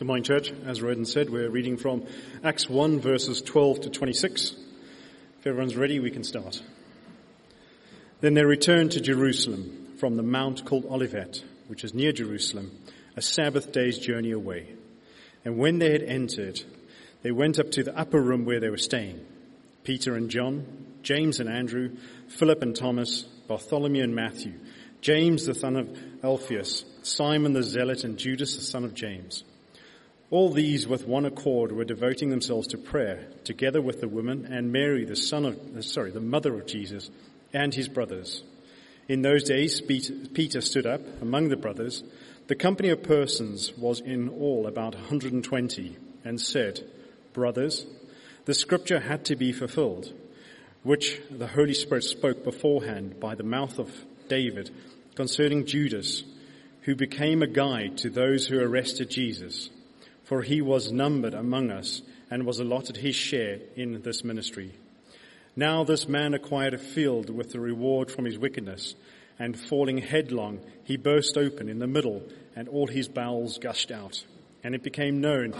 Good morning, church. As Roden said, we're reading from Acts 1, verses 12 to 26. If everyone's ready, we can start. Then they returned to Jerusalem from the mount called Olivet, which is near Jerusalem, a Sabbath day's journey away. And when they had entered, they went up to the upper room where they were staying. Peter and John, James and Andrew, Philip and Thomas, Bartholomew and Matthew, James the son of Alphaeus, Simon the Zealot, and Judas the son of James. All these with one accord were devoting themselves to prayer, together with the woman and Mary, the son of, uh, sorry, the mother of Jesus, and his brothers. In those days, Peter stood up among the brothers. The company of persons was in all about 120 and said, Brothers, the scripture had to be fulfilled, which the Holy Spirit spoke beforehand by the mouth of David concerning Judas, who became a guide to those who arrested Jesus for he was numbered among us and was allotted his share in this ministry. Now this man acquired a field with the reward from his wickedness, and falling headlong, he burst open in the middle, and all his bowels gushed out. And it became known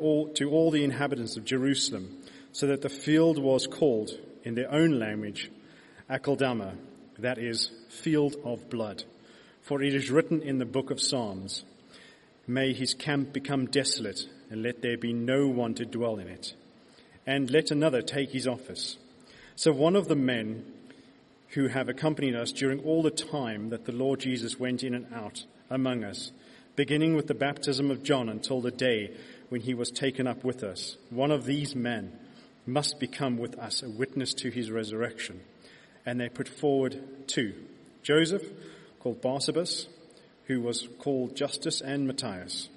all, to all the inhabitants of Jerusalem, so that the field was called, in their own language, Akeldama, that is, field of blood. For it is written in the book of Psalms, May his camp become desolate, and let there be no one to dwell in it. And let another take his office. So one of the men who have accompanied us during all the time that the Lord Jesus went in and out among us, beginning with the baptism of John until the day when he was taken up with us, one of these men must become with us a witness to his resurrection. And they put forward two, Joseph, called Barsabas, who was called Justus and Matthias.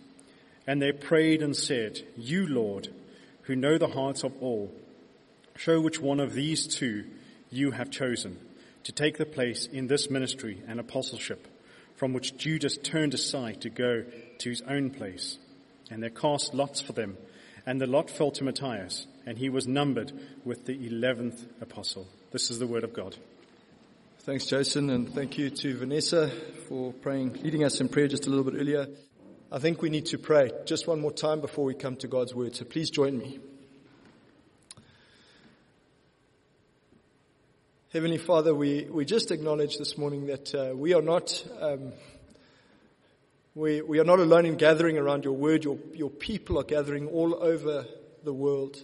And they prayed and said, You, Lord, who know the hearts of all, show which one of these two you have chosen to take the place in this ministry and apostleship from which Judas turned aside to go to his own place. And they cast lots for them, and the lot fell to Matthias, and he was numbered with the eleventh apostle. This is the word of God. Thanks, Jason, and thank you to Vanessa for praying, leading us in prayer just a little bit earlier. I think we need to pray just one more time before we come to God's word, so please join me. Heavenly Father, we, we just acknowledge this morning that uh, we are not um, we, we are not alone in gathering around your word. Your, your people are gathering all over the world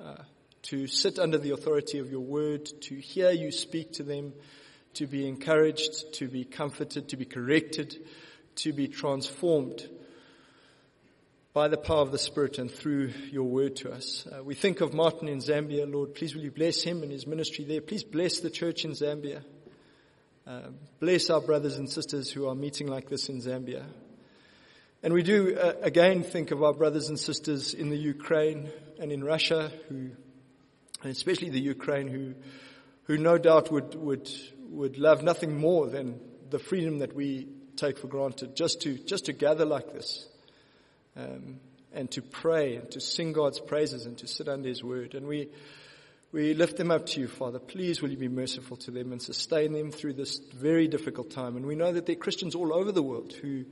uh, to sit under the authority of your word, to hear you speak to them, to be encouraged, to be comforted, to be corrected, to be transformed by the power of the Spirit and through your word to us. Uh, we think of Martin in Zambia, Lord. Please will you bless him and his ministry there. Please bless the church in Zambia. Uh, bless our brothers and sisters who are meeting like this in Zambia. And we do uh, again think of our brothers and sisters in the Ukraine and in Russia who, and especially the Ukraine who, who no doubt would, would would love nothing more than the freedom that we take for granted, just to, just to gather like this, um, and to pray and to sing God's praises and to sit under His word. And we, we lift them up to you, Father. Please will you be merciful to them and sustain them through this very difficult time. And we know that there are Christians all over the world who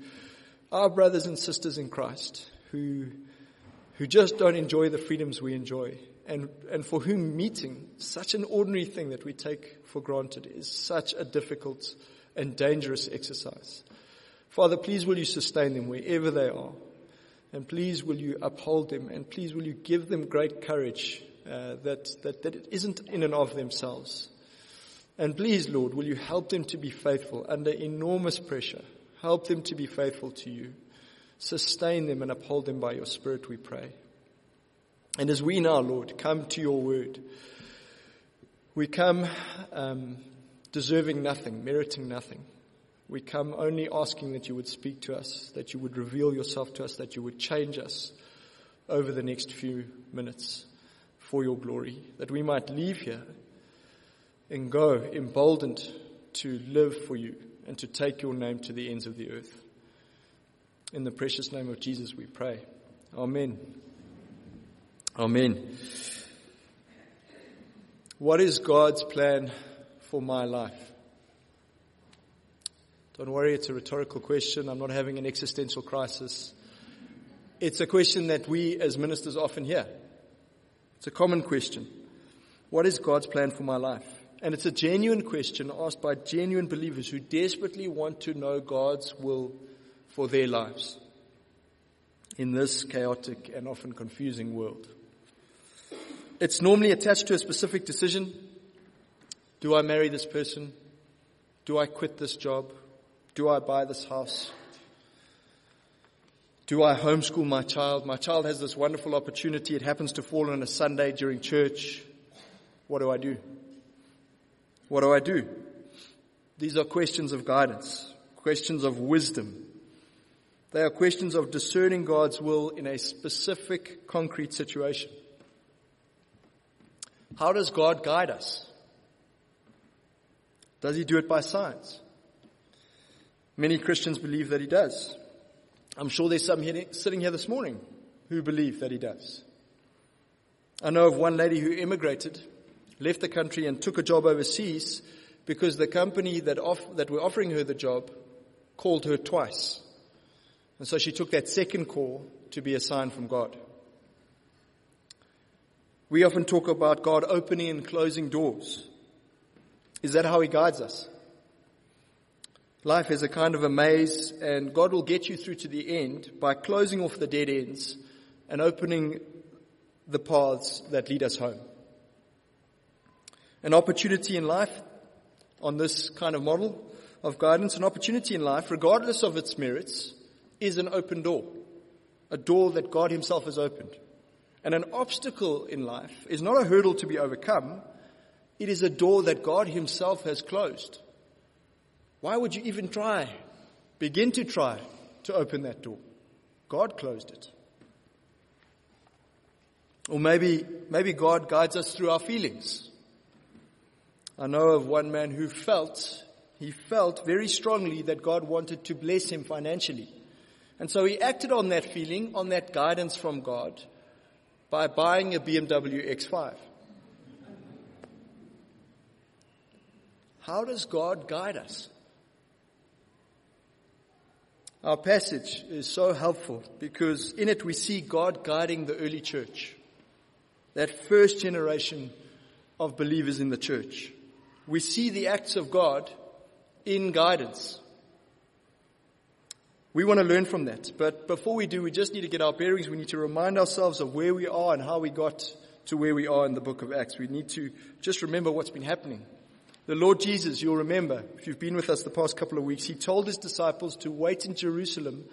are brothers and sisters in Christ who, who just don't enjoy the freedoms we enjoy and, and for whom meeting, such an ordinary thing that we take for granted, is such a difficult and dangerous exercise. Father, please will you sustain them wherever they are. And please will you uphold them and please will you give them great courage uh, that, that, that it isn't in and of themselves. And please, Lord, will you help them to be faithful under enormous pressure. Help them to be faithful to you. Sustain them and uphold them by your Spirit, we pray. And as we now, Lord, come to your word, we come um, deserving nothing, meriting nothing. We come only asking that you would speak to us, that you would reveal yourself to us, that you would change us over the next few minutes for your glory, that we might leave here and go emboldened to live for you and to take your name to the ends of the earth. In the precious name of Jesus we pray. Amen. Amen. What is God's plan for my life? Don't worry, it's a rhetorical question. I'm not having an existential crisis. It's a question that we as ministers often hear. It's a common question. What is God's plan for my life? And it's a genuine question asked by genuine believers who desperately want to know God's will for their lives in this chaotic and often confusing world. It's normally attached to a specific decision. Do I marry this person? Do I quit this job? Do I buy this house? Do I homeschool my child? My child has this wonderful opportunity. It happens to fall on a Sunday during church. What do I do? What do I do? These are questions of guidance, questions of wisdom. They are questions of discerning God's will in a specific, concrete situation. How does God guide us? Does he do it by signs? Many Christians believe that he does. I'm sure there's some here, sitting here this morning who believe that he does. I know of one lady who immigrated, left the country and took a job overseas because the company that, off, that were offering her the job called her twice. And so she took that second call to be a sign from God. We often talk about God opening and closing doors. Is that how He guides us? Life is a kind of a maze, and God will get you through to the end by closing off the dead ends and opening the paths that lead us home. An opportunity in life on this kind of model of guidance, an opportunity in life, regardless of its merits, is an open door. A door that God Himself has opened. And an obstacle in life is not a hurdle to be overcome. It is a door that God himself has closed. Why would you even try? Begin to try to open that door. God closed it. Or maybe, maybe God guides us through our feelings. I know of one man who felt, he felt very strongly that God wanted to bless him financially. And so he acted on that feeling, on that guidance from God, by buying a BMW X5. How does God guide us? Our passage is so helpful because in it we see God guiding the early church, that first generation of believers in the church. We see the acts of God in guidance. We want to learn from that. But before we do, we just need to get our bearings. We need to remind ourselves of where we are and how we got to where we are in the book of Acts. We need to just remember what's been happening. The Lord Jesus, you'll remember, if you've been with us the past couple of weeks, he told his disciples to wait in Jerusalem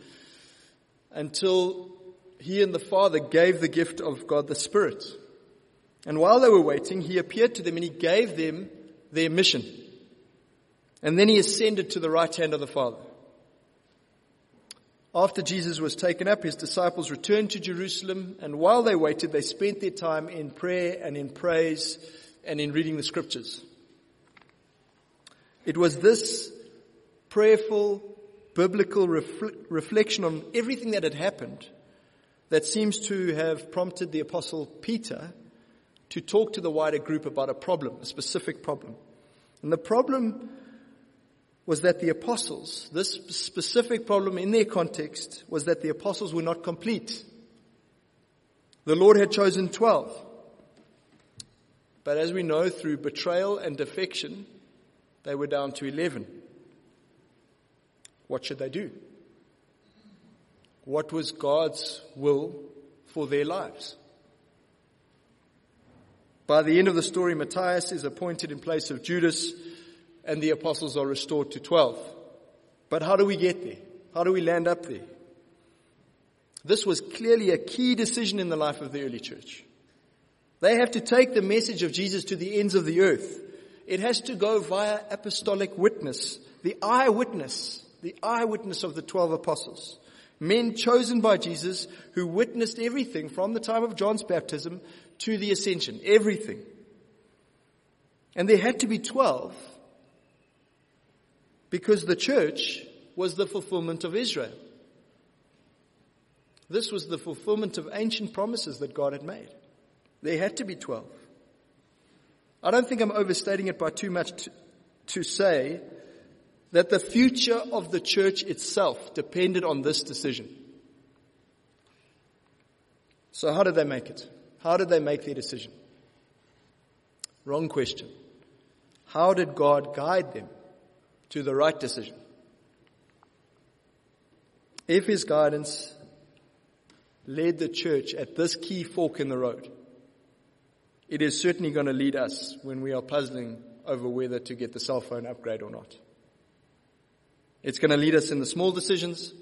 until he and the Father gave the gift of God the Spirit. And while they were waiting, he appeared to them and he gave them their mission. And then he ascended to the right hand of the Father. After Jesus was taken up, his disciples returned to Jerusalem, and while they waited, they spent their time in prayer and in praise and in reading the scriptures. It was this prayerful, biblical refl- reflection on everything that had happened that seems to have prompted the apostle Peter to talk to the wider group about a problem, a specific problem. And the problem was that the apostles, this specific problem in their context was that the apostles were not complete. The Lord had chosen 12. But as we know through betrayal and defection, they were down to 11. What should they do? What was God's will for their lives? By the end of the story, Matthias is appointed in place of Judas and the apostles are restored to 12. But how do we get there? How do we land up there? This was clearly a key decision in the life of the early church. They have to take the message of Jesus to the ends of the earth. It has to go via apostolic witness, the eyewitness, the eyewitness of the 12 apostles. Men chosen by Jesus who witnessed everything from the time of John's baptism to the ascension. Everything. And there had to be 12 because the church was the fulfillment of Israel. This was the fulfillment of ancient promises that God had made. There had to be 12. I don't think I'm overstating it by too much to, to say that the future of the church itself depended on this decision. So, how did they make it? How did they make their decision? Wrong question. How did God guide them to the right decision? If His guidance led the church at this key fork in the road, it is certainly going to lead us when we are puzzling over whether to get the cell phone upgrade or not. It's going to lead us in the small decisions.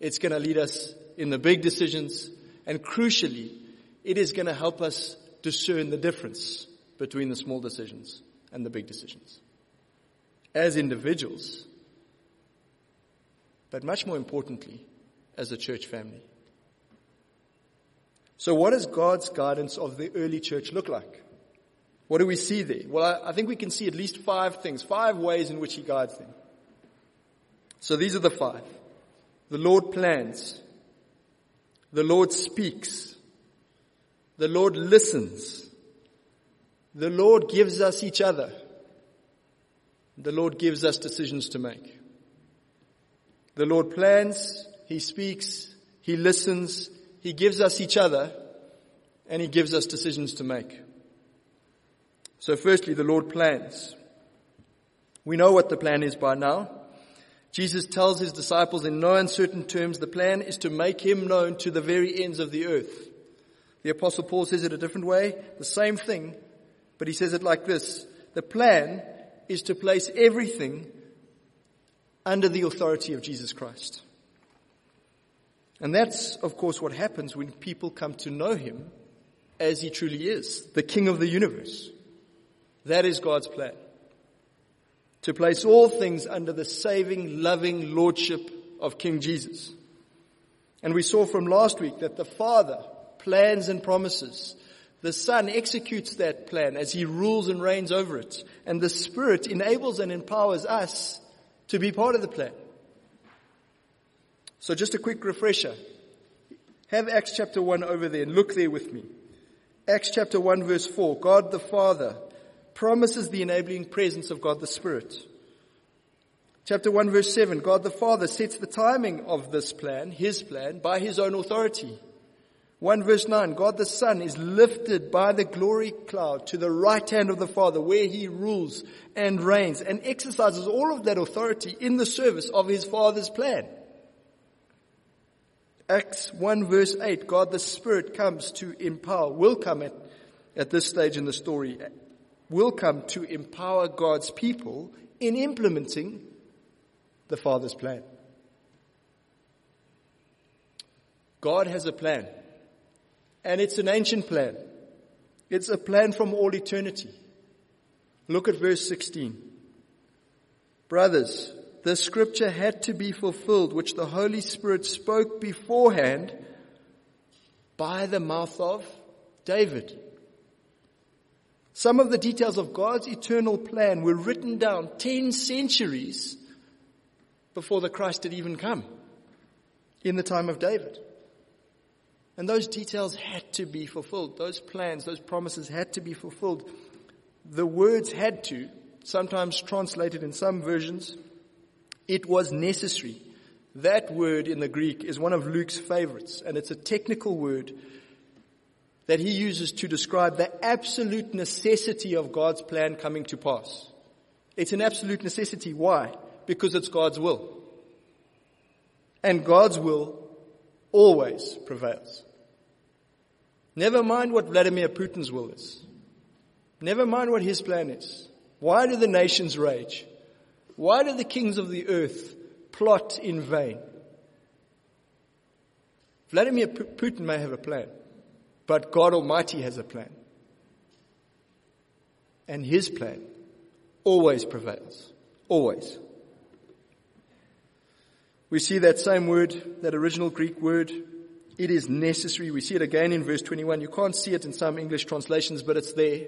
It's going to lead us in the big decisions. And crucially, it is going to help us discern the difference between the small decisions and the big decisions. As individuals, but much more importantly, as a church family. So what does God's guidance of the early church look like? What do we see there? Well, I, think we can see at least five things, five ways in which He guides them. So these are the five. The Lord plans. The Lord speaks. The Lord listens. The Lord gives us each other. The Lord gives us decisions to make. The Lord plans, He speaks, He listens, He gives us each other, and He gives us decisions to make. So firstly, the Lord plans. We know what the plan is by now. Jesus tells his disciples in no uncertain terms the plan is to make him known to the very ends of the earth. The apostle Paul says it a different way, the same thing, but he says it like this. The plan is to place everything under the authority of Jesus Christ. And that's, of course, what happens when people come to know him as he truly is, the King of the universe. That is God's plan. To place all things under the saving, loving lordship of King Jesus. And we saw from last week that the Father plans and promises. The Son executes that plan as He rules and reigns over it. And the Spirit enables and empowers us to be part of the plan. So just a quick refresher. Have Acts chapter 1 over there and look there with me. Acts chapter 1 verse 4. God the Father promises the enabling presence of God the Spirit. Chapter 1 verse 7. God the Father sets the timing of this plan, His plan, by His own authority. 1 verse 9, God the Son is lifted by the glory cloud to the right hand of the Father where He rules and reigns and exercises all of that authority in the service of His Father's plan. Acts 1 verse 8, God the Spirit comes to empower, will come at, at this stage in the story, will come to empower God's people in implementing the Father's plan. God has a plan. And it's an ancient plan. It's a plan from all eternity. Look at verse 16. Brothers, the scripture had to be fulfilled, which the Holy Spirit spoke beforehand by the mouth of David. Some of the details of God's eternal plan were written down 10 centuries before the Christ had even come in the time of David. And those details had to be fulfilled. Those plans, those promises had to be fulfilled. The words had to, sometimes translated in some versions, it was necessary. That word in the Greek is one of Luke's favorites, and it's a technical word that he uses to describe the absolute necessity of God's plan coming to pass. It's an absolute necessity. Why? Because it's God's will. And God's will always prevails. Never mind what Vladimir Putin's will is. Never mind what his plan is. Why do the nations rage? Why do the kings of the earth plot in vain? Vladimir Putin may have a plan, but God Almighty has a plan. And his plan always prevails. Always. We see that same word, that original Greek word. It is necessary. We see it again in verse 21. You can't see it in some English translations, but it's there.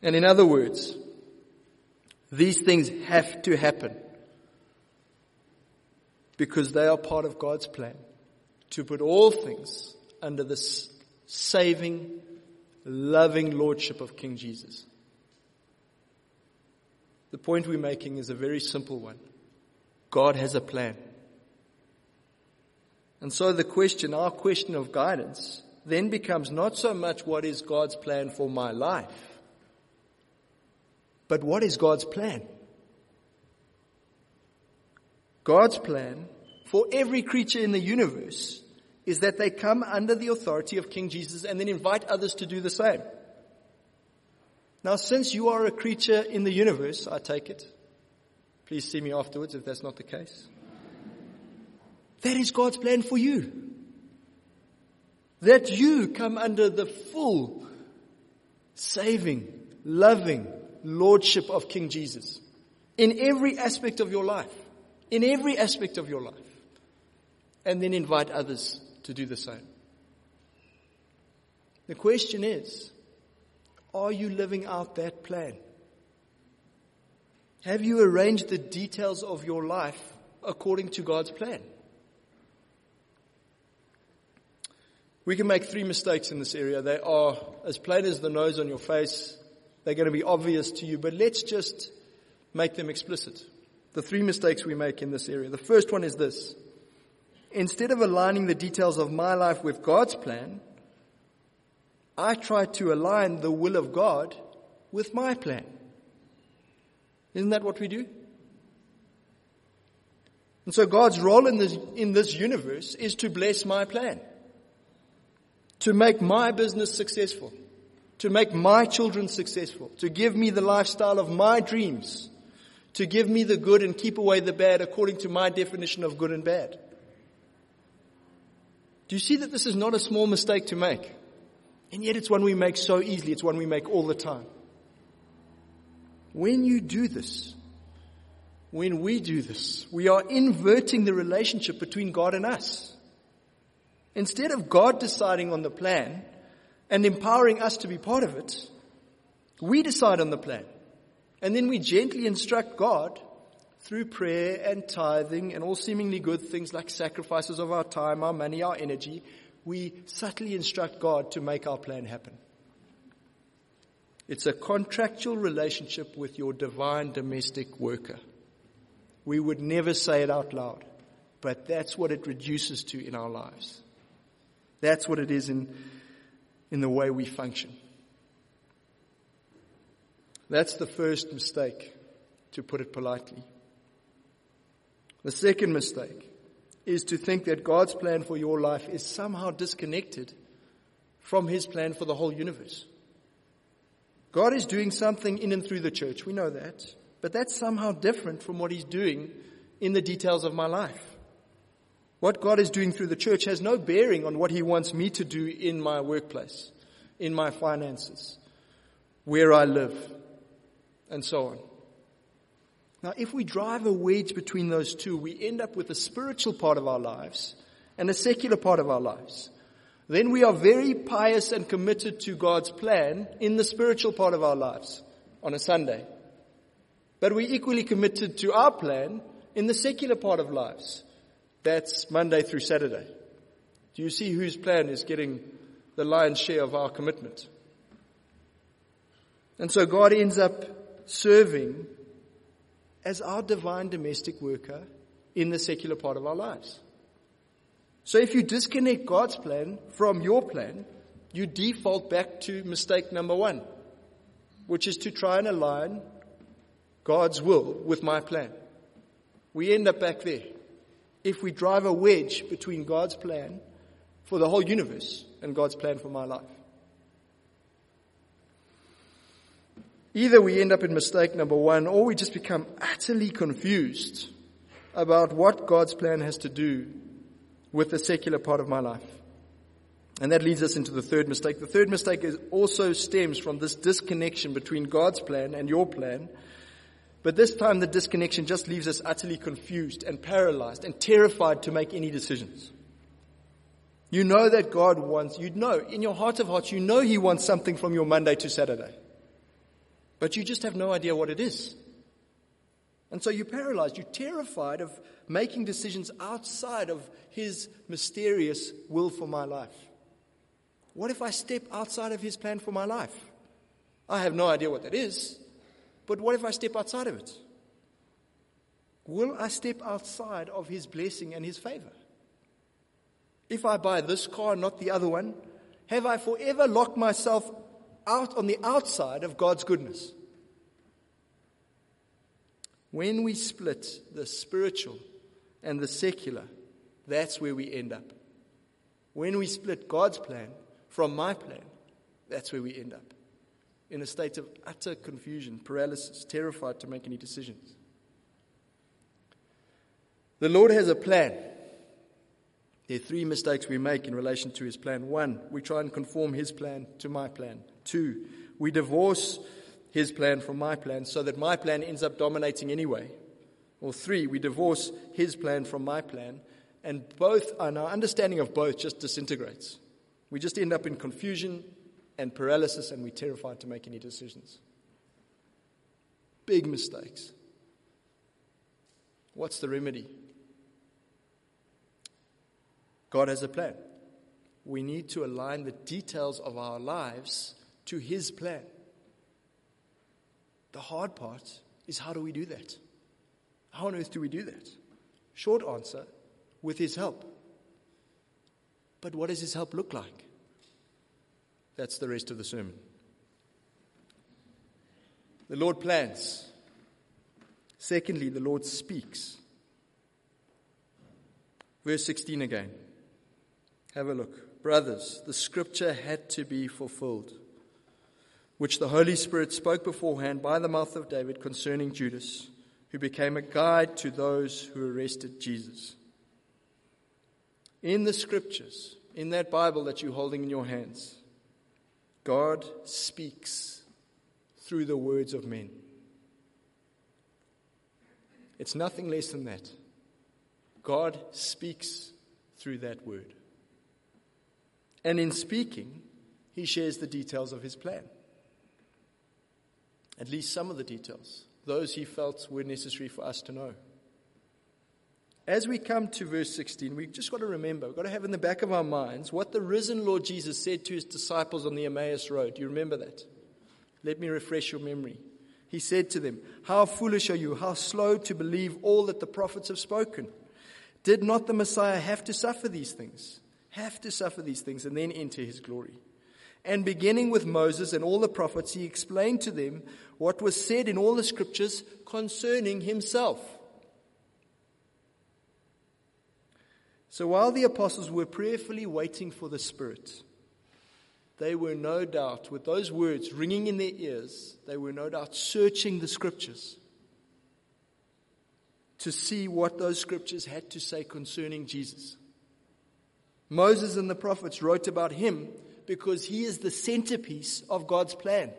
And in other words, these things have to happen because they are part of God's plan to put all things under the saving, loving lordship of King Jesus. The point we're making is a very simple one. God has a plan. And so the question, our question of guidance, then becomes not so much what is God's plan for my life, but what is God's plan? God's plan for every creature in the universe is that they come under the authority of King Jesus and then invite others to do the same. Now, since you are a creature in the universe, I take it. Please see me afterwards if that's not the case. That is God's plan for you. That you come under the full, saving, loving lordship of King Jesus in every aspect of your life. In every aspect of your life. And then invite others to do the same. The question is, are you living out that plan? Have you arranged the details of your life according to God's plan? We can make three mistakes in this area. They are as plain as the nose on your face. They're going to be obvious to you, but let's just make them explicit. The three mistakes we make in this area. The first one is this. Instead of aligning the details of my life with God's plan, I try to align the will of God with my plan. Isn't that what we do? And so God's role in this, in this universe is to bless my plan to make my business successful, to make my children successful, to give me the lifestyle of my dreams, to give me the good and keep away the bad according to my definition of good and bad. Do you see that this is not a small mistake to make? And yet it's one we make so easily. It's one we make all the time. When you do this, when we do this, we are inverting the relationship between God and us. Instead of God deciding on the plan and empowering us to be part of it, we decide on the plan. And then we gently instruct God through prayer and tithing and all seemingly good things like sacrifices of our time, our money, our energy. We subtly instruct God to make our plan happen. It's a contractual relationship with your divine domestic worker. We would never say it out loud, but that's what it reduces to in our lives. That's what it is in, in the way we function. That's the first mistake, to put it politely. The second mistake is to think that God's plan for your life is somehow disconnected from His plan for the whole universe. God is doing something in and through the church, we know that, but that's somehow different from what He's doing in the details of my life. What God is doing through the church has no bearing on what He wants me to do in my workplace, in my finances, where I live, and so on. Now, if we drive a wedge between those two, we end up with a spiritual part of our lives and a secular part of our lives. Then we are very pious and committed to God's plan in the spiritual part of our lives on a Sunday. But we're equally committed to our plan in the secular part of lives. That's Monday through Saturday. Do you see whose plan is getting the lion's share of our commitment? And so God ends up serving as our divine domestic worker in the secular part of our lives. So if you disconnect God's plan from your plan, you default back to mistake number one, which is to try and align God's will with my plan. We end up back there if we drive a wedge between God's plan for the whole universe and God's plan for my life. Either we end up in mistake number one, or we just become utterly confused about what God's plan has to do with the secular part of my life. And that leads us into the third mistake. The third mistake is also stems from this disconnection between God's plan and your plan but this time the disconnection just leaves us utterly confused and paralyzed and terrified to make any decisions. You know that God wants, you know, in your heart of hearts, you know He wants something from your Monday to Saturday. But you just have no idea what it is. And so you're paralyzed. You're terrified of making decisions outside of His mysterious will for my life. What if I step outside of His plan for my life? I have no idea what that is. But what if I step outside of it? Will I step outside of His blessing and His favor? If I buy this car not the other one, have I forever locked myself out on the outside of God's goodness? When we split the spiritual and the secular, that's where we end up. When we split God's plan from my plan, that's where we end up. In a state of utter confusion, paralysis, terrified to make any decisions. The Lord has a plan. There are three mistakes we make in relation to his plan. One, we try and conform his plan to my plan. Two, we divorce his plan from my plan so that my plan ends up dominating anyway. Or three, we divorce his plan from my plan, and both, and our understanding of both just disintegrates. We just end up in confusion and paralysis, and we're terrified to make any decisions. Big mistakes. What's the remedy? God has a plan. We need to align the details of our lives to His plan. The hard part is how do we do that? How on earth do we do that? Short answer with His help. But what does His help look like? That's the rest of the sermon. The Lord plans. Secondly, the Lord speaks. Verse 16 again. Have a look. Brothers, the scripture had to be fulfilled, which the Holy Spirit spoke beforehand by the mouth of David concerning Judas, who became a guide to those who arrested Jesus. In the scriptures, in that Bible that you're holding in your hands, God speaks through the words of men. It's nothing less than that. God speaks through that word. And in speaking, he shares the details of his plan. At least some of the details, those he felt were necessary for us to know. As we come to verse 16, we've just got to remember, we've got to have in the back of our minds what the risen Lord Jesus said to his disciples on the Emmaus Road. Do you remember that? Let me refresh your memory. He said to them, How foolish are you? How slow to believe all that the prophets have spoken? Did not the Messiah have to suffer these things? Have to suffer these things and then enter his glory. And beginning with Moses and all the prophets, he explained to them what was said in all the scriptures concerning himself. So while the apostles were prayerfully waiting for the Spirit, they were no doubt, with those words ringing in their ears, they were no doubt searching the scriptures to see what those scriptures had to say concerning Jesus. Moses and the prophets wrote about him because he is the centerpiece of God's plan.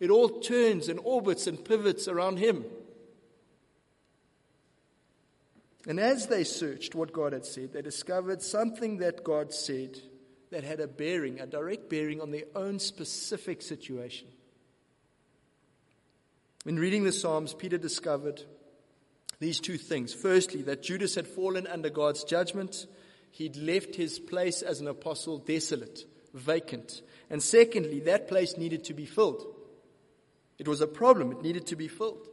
It all turns and orbits and pivots around him. And as they searched what God had said, they discovered something that God said that had a bearing, a direct bearing on their own specific situation. In reading the Psalms, Peter discovered these two things. Firstly, that Judas had fallen under God's judgment. He'd left his place as an apostle desolate, vacant. And secondly, that place needed to be filled. It was a problem, it needed to be filled.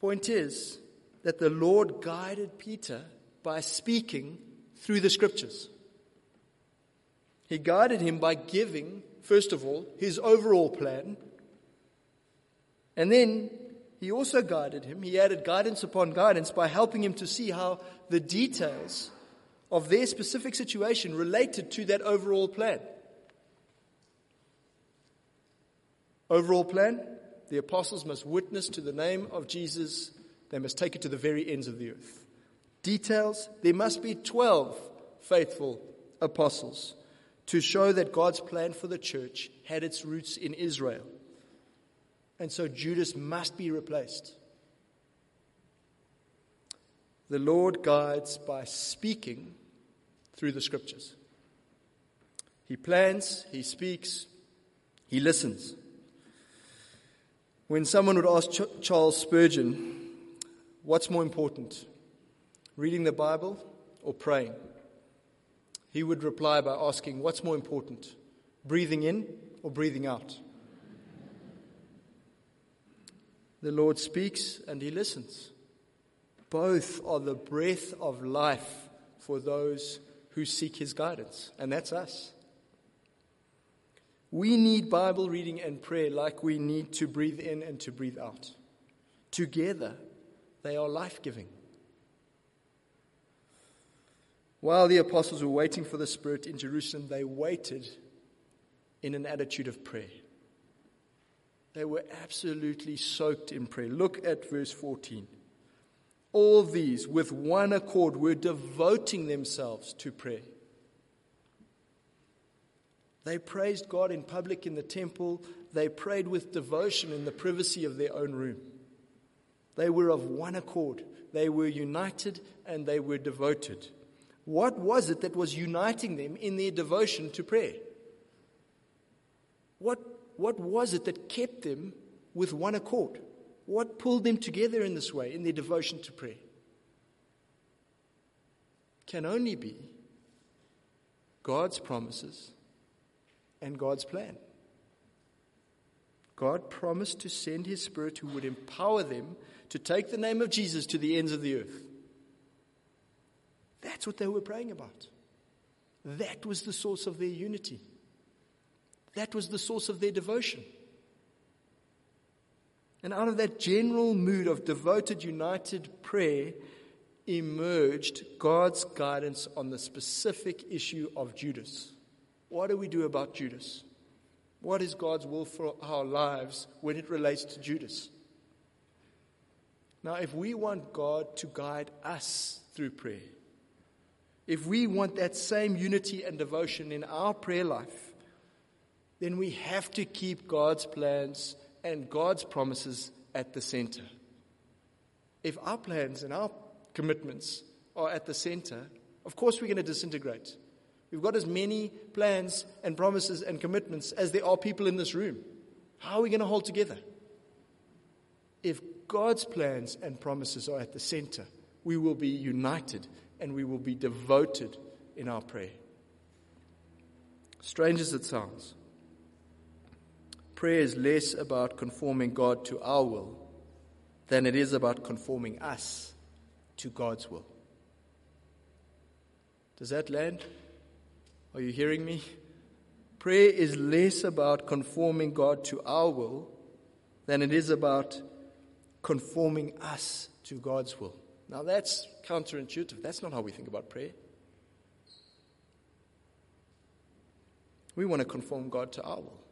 Point is, that the Lord guided Peter by speaking through the scriptures. He guided him by giving, first of all, his overall plan. And then he also guided him, he added guidance upon guidance by helping him to see how the details of their specific situation related to that overall plan. Overall plan the apostles must witness to the name of Jesus they must take it to the very ends of the earth. Details there must be 12 faithful apostles to show that God's plan for the church had its roots in Israel. And so Judas must be replaced. The Lord guides by speaking through the scriptures. He plans, he speaks, he listens. When someone would ask Ch- Charles Spurgeon, What's more important, reading the Bible or praying? He would reply by asking, What's more important, breathing in or breathing out? The Lord speaks and he listens. Both are the breath of life for those who seek his guidance, and that's us. We need Bible reading and prayer like we need to breathe in and to breathe out. Together, they are life giving. While the apostles were waiting for the Spirit in Jerusalem, they waited in an attitude of prayer. They were absolutely soaked in prayer. Look at verse 14. All these, with one accord, were devoting themselves to prayer. They praised God in public in the temple. They prayed with devotion in the privacy of their own room. They were of one accord. They were united and they were devoted. What was it that was uniting them in their devotion to prayer? What, what was it that kept them with one accord? What pulled them together in this way, in their devotion to prayer? Can only be God's promises and God's plan. God promised to send His Spirit who would empower them to take the name of Jesus to the ends of the earth. That's what they were praying about. That was the source of their unity. That was the source of their devotion. And out of that general mood of devoted, united prayer emerged God's guidance on the specific issue of Judas. What do we do about Judas? What is God's will for our lives when it relates to Judas? Now, if we want God to guide us through prayer, if we want that same unity and devotion in our prayer life, then we have to keep God's plans and God's promises at the center. If our plans and our commitments are at the center, of course we're going to disintegrate. We've got as many plans and promises and commitments as there are people in this room. How are we going to hold together? If God's plans and promises are at the center, we will be united and we will be devoted in our prayer. Strange as it sounds, prayer is less about conforming God to our will than it is about conforming us to God's will. Does that land? Are you hearing me? Prayer is less about conforming God to our will than it is about conforming us to God's will. Now that's counterintuitive. That's not how we think about prayer. We want to conform God to our will.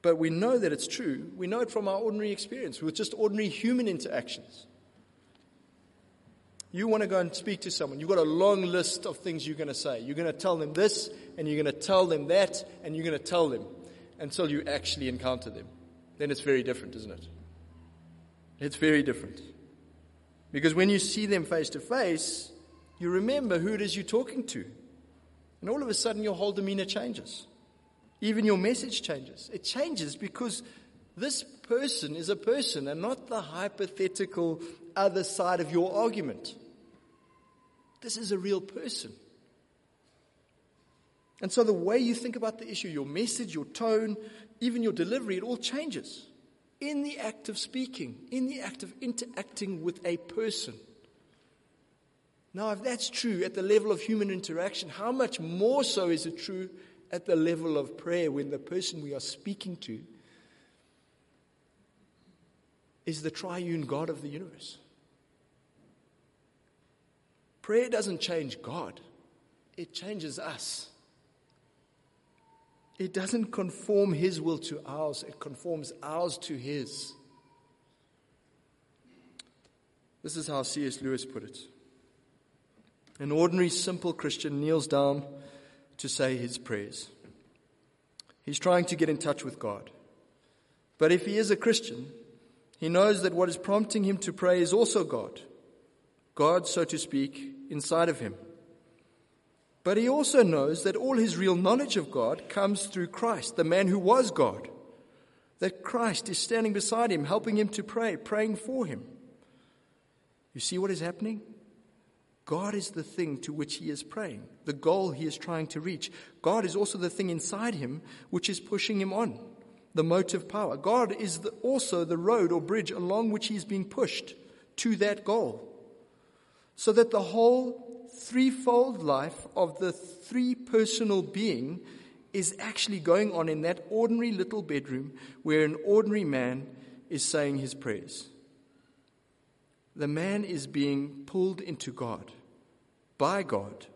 But we know that it's true. We know it from our ordinary experience with just ordinary human interactions. You want to go and speak to someone. You've got a long list of things you're going to say. You're going to tell them this, and you're going to tell them that, and you're going to tell them until you actually encounter them. Then it's very different, isn't it? It's very different. Because when you see them face to face, you remember who it is you're talking to. And all of a sudden, your whole demeanor changes. Even your message changes. It changes because this person is a person and not the hypothetical other side of your argument. This is a real person. And so the way you think about the issue, your message, your tone, even your delivery, it all changes in the act of speaking, in the act of interacting with a person. Now, if that's true at the level of human interaction, how much more so is it true at the level of prayer when the person we are speaking to is the triune God of the universe? Prayer doesn't change God, it changes us. It doesn't conform His will to ours, it conforms ours to His. This is how C.S. Lewis put it. An ordinary, simple Christian kneels down to say his prayers. He's trying to get in touch with God. But if he is a Christian, he knows that what is prompting him to pray is also God. God, so to speak, inside of him. But he also knows that all his real knowledge of God comes through Christ, the man who was God. That Christ is standing beside him, helping him to pray, praying for him. You see what is happening? God is the thing to which he is praying, the goal he is trying to reach. God is also the thing inside him which is pushing him on, the motive power. God is the, also the road or bridge along which he is being pushed to that goal. So that the whole threefold life of the three personal being is actually going on in that ordinary little bedroom where an ordinary man is saying his prayers. The man is being pulled into God, by God,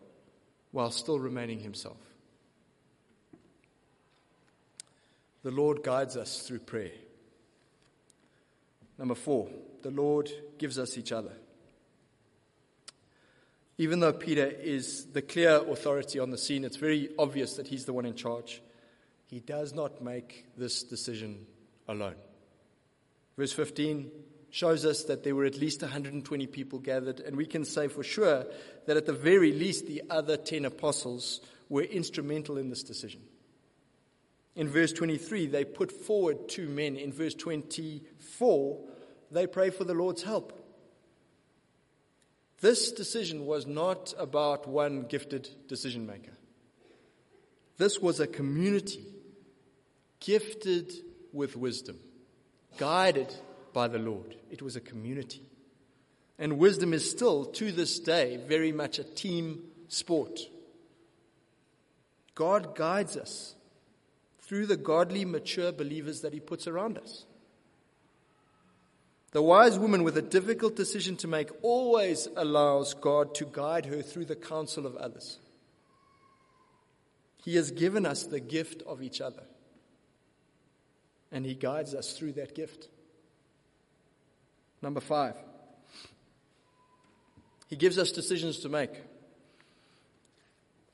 while still remaining himself. The Lord guides us through prayer. Number four, the Lord gives us each other. Even though Peter is the clear authority on the scene, it's very obvious that he's the one in charge. He does not make this decision alone. Verse 15 shows us that there were at least 120 people gathered, and we can say for sure that at the very least the other 10 apostles were instrumental in this decision. In verse 23, they put forward two men. In verse 24, they pray for the Lord's help. This decision was not about one gifted decision maker. This was a community gifted with wisdom, guided by the Lord. It was a community. And wisdom is still, to this day, very much a team sport. God guides us through the godly, mature believers that He puts around us. The wise woman with a difficult decision to make always allows God to guide her through the counsel of others. He has given us the gift of each other, and He guides us through that gift. Number five, He gives us decisions to make.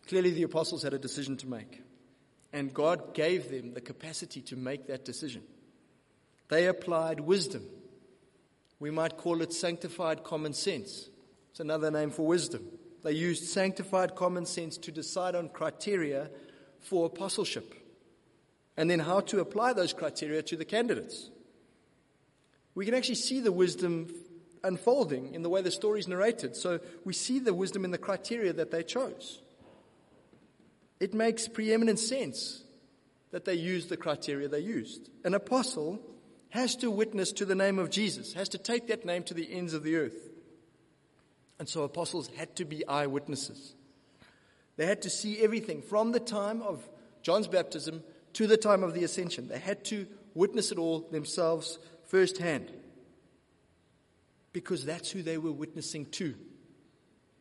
Clearly, the apostles had a decision to make, and God gave them the capacity to make that decision. They applied wisdom we might call it sanctified common sense. It's another name for wisdom. They used sanctified common sense to decide on criteria for apostleship and then how to apply those criteria to the candidates. We can actually see the wisdom unfolding in the way the story is narrated. So we see the wisdom in the criteria that they chose. It makes preeminent sense that they used the criteria they used. An apostle has to witness to the name of Jesus, has to take that name to the ends of the earth. And so apostles had to be eyewitnesses. They had to see everything from the time of John's baptism to the time of the ascension. They had to witness it all themselves firsthand. Because that's who they were witnessing to.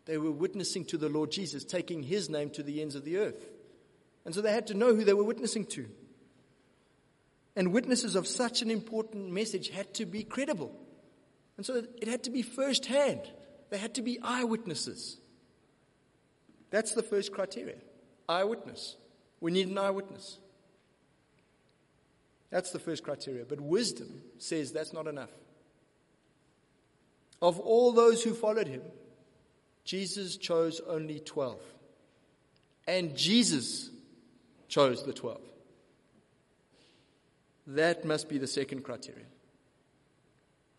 They were witnessing to the Lord Jesus, taking his name to the ends of the earth. And so they had to know who they were witnessing to. And witnesses of such an important message had to be credible. And so it had to be first hand. They had to be eyewitnesses. That's the first criteria eyewitness. We need an eyewitness. That's the first criteria. But wisdom says that's not enough. Of all those who followed him, Jesus chose only 12. And Jesus chose the 12. That must be the second criteria.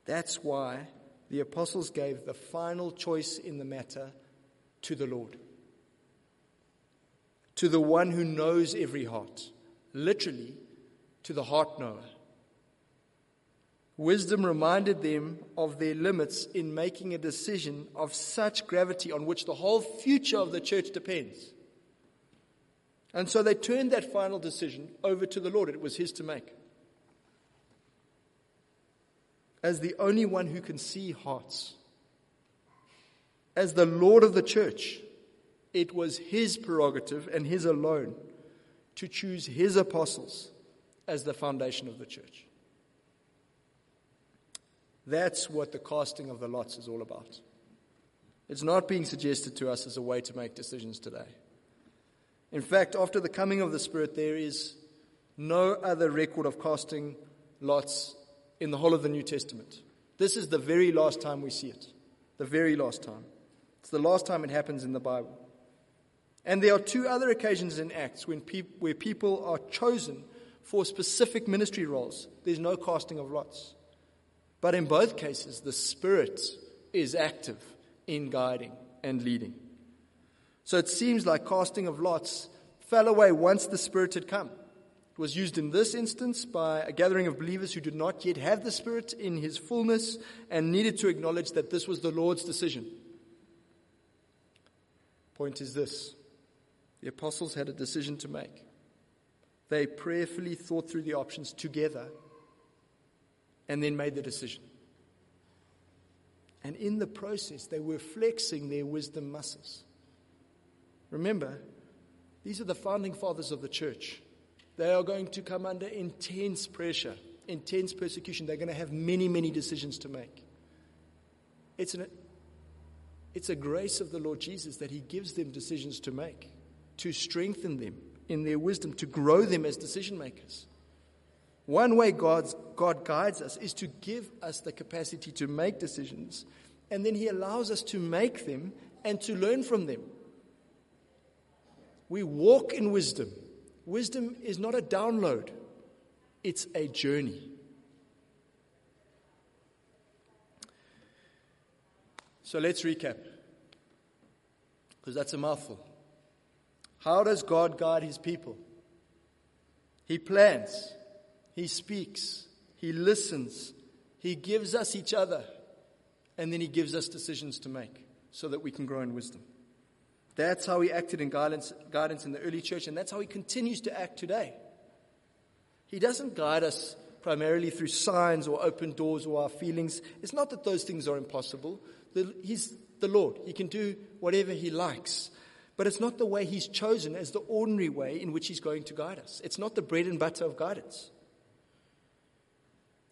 That's why the apostles gave the final choice in the matter to the Lord, to the one who knows every heart, literally, to the heart knower. Wisdom reminded them of their limits in making a decision of such gravity on which the whole future of the church depends. And so they turned that final decision over to the Lord. It was His to make as the only one who can see hearts. As the Lord of the church, it was his prerogative and his alone to choose his apostles as the foundation of the church. That's what the casting of the lots is all about. It's not being suggested to us as a way to make decisions today. In fact, after the coming of the Spirit, there is no other record of casting lots in the whole of the New Testament. This is the very last time we see it. The very last time. It's the last time it happens in the Bible. And there are two other occasions in Acts when where people are chosen for specific ministry roles. There's no casting of lots. But in both cases, the Spirit is active in guiding and leading. So it seems like casting of lots fell away once the Spirit had come It was used in this instance by a gathering of believers who did not yet have the Spirit in his fullness and needed to acknowledge that this was the Lord's decision. Point is this the apostles had a decision to make. They prayerfully thought through the options together and then made the decision. And in the process, they were flexing their wisdom muscles. Remember, these are the founding fathers of the church. They are going to come under intense pressure, intense persecution. They're going to have many, many decisions to make. It's, an, it's a grace of the Lord Jesus that He gives them decisions to make, to strengthen them in their wisdom, to grow them as decision makers. One way God's, God guides us is to give us the capacity to make decisions, and then He allows us to make them and to learn from them. We walk in wisdom. Wisdom is not a download, it's a journey. So let's recap, because that's a mouthful. How does God guide His people? He plans. He speaks, He listens, He gives us each other, and then He gives us decisions to make so that we can grow in wisdom. That's how He acted in guidance, guidance in the early church, and that's how He continues to act today. He doesn't guide us primarily through signs or open doors or our feelings. It's not that those things are impossible. The, he's the Lord. He can do whatever He likes. But it's not the way He's chosen as the ordinary way in which He's going to guide us. It's not the bread and butter of guidance.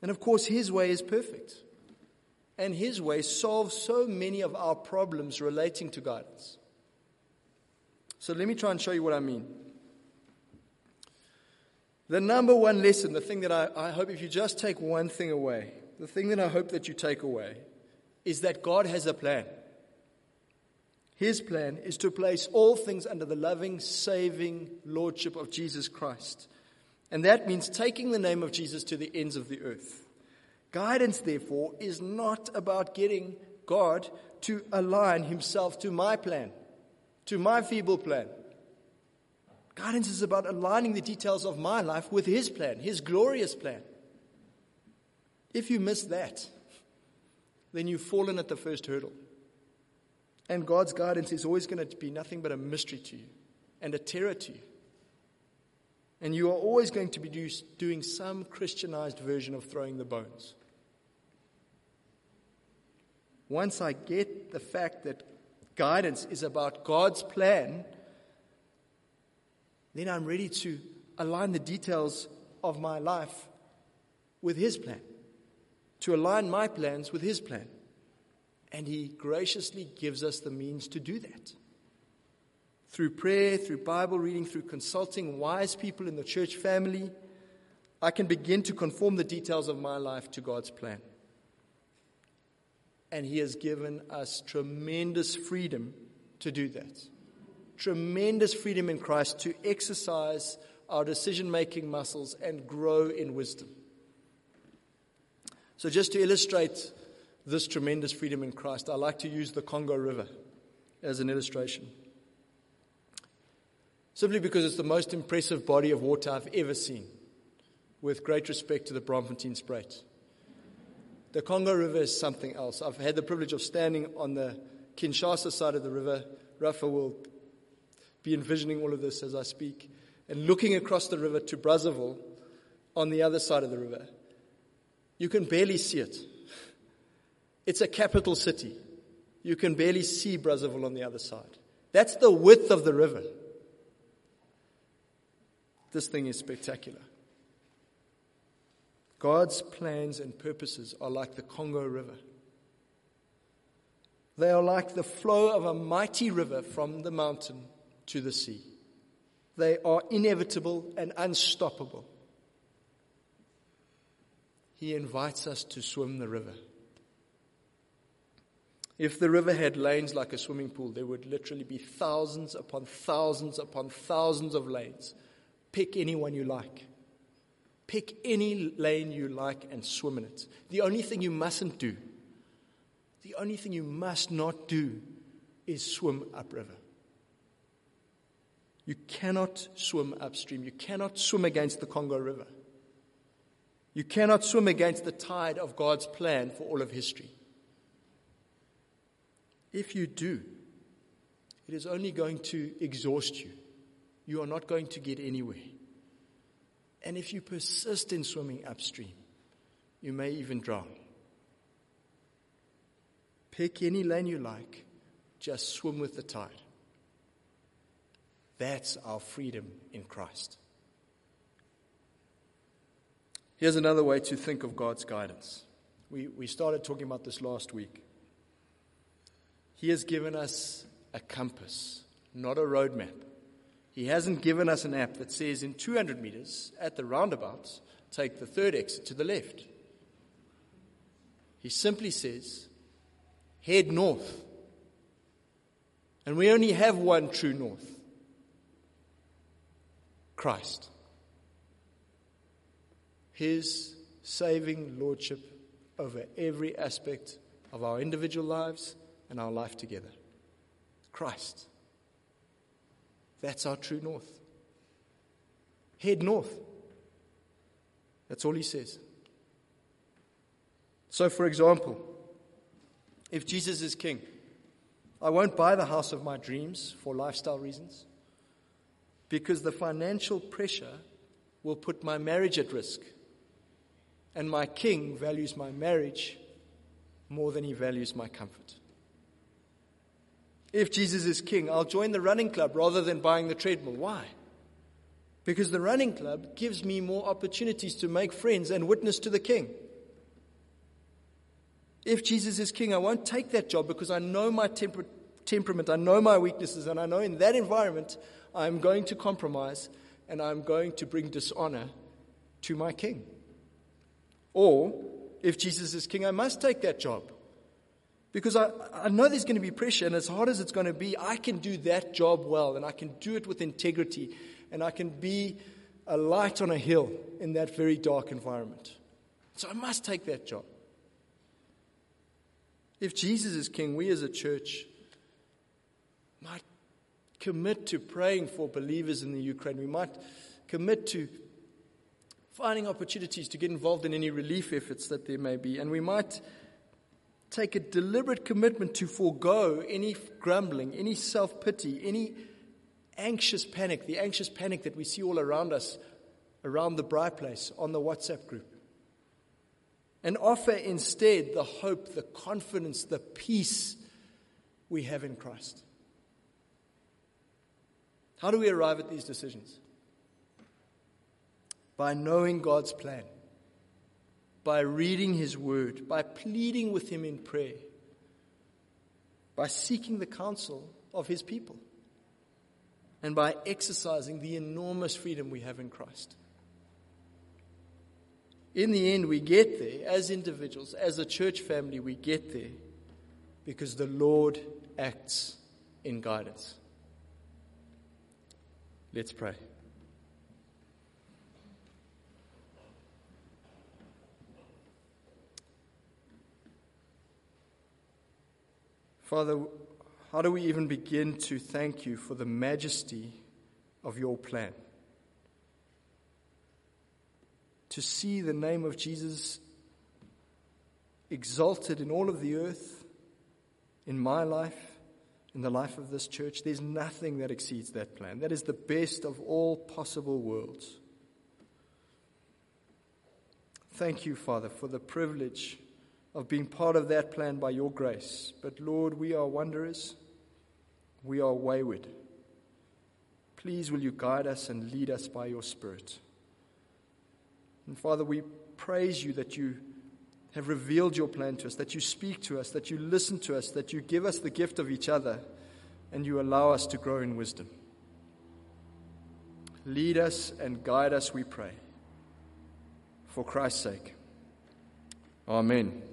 And of course, His way is perfect. And His way solves so many of our problems relating to guidance. So let me try and show you what I mean. The number one lesson, the thing that I, I hope if you just take one thing away, the thing that I hope that you take away is that God has a plan. His plan is to place all things under the loving, saving lordship of Jesus Christ. And that means taking the name of Jesus to the ends of the earth. Guidance, therefore, is not about getting God to align himself to my plan, to my feeble plan. Guidance is about aligning the details of my life with his plan, his glorious plan. If you miss that, then you've fallen at the first hurdle. And God's guidance is always going to be nothing but a mystery to you and a terror to you. And you are always going to be do, doing some Christianized version of throwing the bones. Once I get the fact that guidance is about God's plan, then I'm ready to align the details of my life with His plan, to align my plans with His plan. And He graciously gives us the means to do that through prayer, through Bible reading, through consulting wise people in the church family, I can begin to conform the details of my life to God's plan. And He has given us tremendous freedom to do that. Tremendous freedom in Christ to exercise our decision making muscles and grow in wisdom. So, just to illustrate this tremendous freedom in Christ, I like to use the Congo River as an illustration simply because it's the most impressive body of water I've ever seen, with great respect to the Braamfontein-Spruit. The Congo River is something else. I've had the privilege of standing on the Kinshasa side of the river. Rafa will be envisioning all of this as I speak, and looking across the river to Brazzaville on the other side of the river. You can barely see it. It's a capital city. You can barely see Brazzaville on the other side. That's the width of the river. This thing is spectacular. God's plans and purposes are like the Congo River. They are like the flow of a mighty river from the mountain to the sea. They are inevitable and unstoppable. He invites us to swim the river. If the river had lanes like a swimming pool, there would literally be thousands upon thousands upon thousands of lanes Pick anyone you like. Pick any lane you like and swim in it. The only thing you mustn't do, the only thing you must not do is swim upriver. You cannot swim upstream. You cannot swim against the Congo River. You cannot swim against the tide of God's plan for all of history. If you do, it is only going to exhaust you. You are not going to get anywhere. And if you persist in swimming upstream, you may even drown. Pick any lane you like, just swim with the tide. That's our freedom in Christ. Here's another way to think of God's guidance. We, we started talking about this last week. He has given us a compass, not a roadmap. He hasn't given us an app that says in 200 meters at the roundabout, take the third exit to the left. He simply says, head north. And we only have one true north Christ. His saving lordship over every aspect of our individual lives and our life together. Christ. That's our true north. Head north. That's all he says. So, for example, if Jesus is king, I won't buy the house of my dreams for lifestyle reasons because the financial pressure will put my marriage at risk. And my king values my marriage more than he values my comfort. If Jesus is king, I'll join the running club rather than buying the treadmill. Why? Because the running club gives me more opportunities to make friends and witness to the king. If Jesus is king, I won't take that job because I know my temper- temperament, I know my weaknesses, and I know in that environment I'm going to compromise and I'm going to bring dishonor to my king. Or, if Jesus is king, I must take that job because I, I know there's going to be pressure, and as hard as it's going to be, I can do that job well, and I can do it with integrity, and I can be a light on a hill in that very dark environment. So I must take that job. If Jesus is king, we as a church might commit to praying for believers in the Ukraine. We might commit to finding opportunities to get involved in any relief efforts that there may be. And we might take a deliberate commitment to forego any grumbling, any self pity, any anxious panic, the anxious panic that we see all around us, around the bright place, on the WhatsApp group. And offer instead the hope, the confidence, the peace we have in Christ. How do we arrive at these decisions? By knowing God's plan by reading His Word, by pleading with Him in prayer, by seeking the counsel of His people, and by exercising the enormous freedom we have in Christ. In the end, we get there as individuals, as a church family, we get there because the Lord acts in guidance. Let's pray. Father, how do we even begin to thank you for the majesty of your plan? To see the name of Jesus exalted in all of the earth, in my life, in the life of this church, there's nothing that exceeds that plan. That is the best of all possible worlds. Thank you, Father, for the privilege of being part of that plan by your grace. But Lord, we are wanderers, we are wayward. Please, will you guide us and lead us by your Spirit? And Father, we praise you that you have revealed your plan to us, that you speak to us, that you listen to us, that you give us the gift of each other, and you allow us to grow in wisdom. Lead us and guide us, we pray. For Christ's sake. Amen.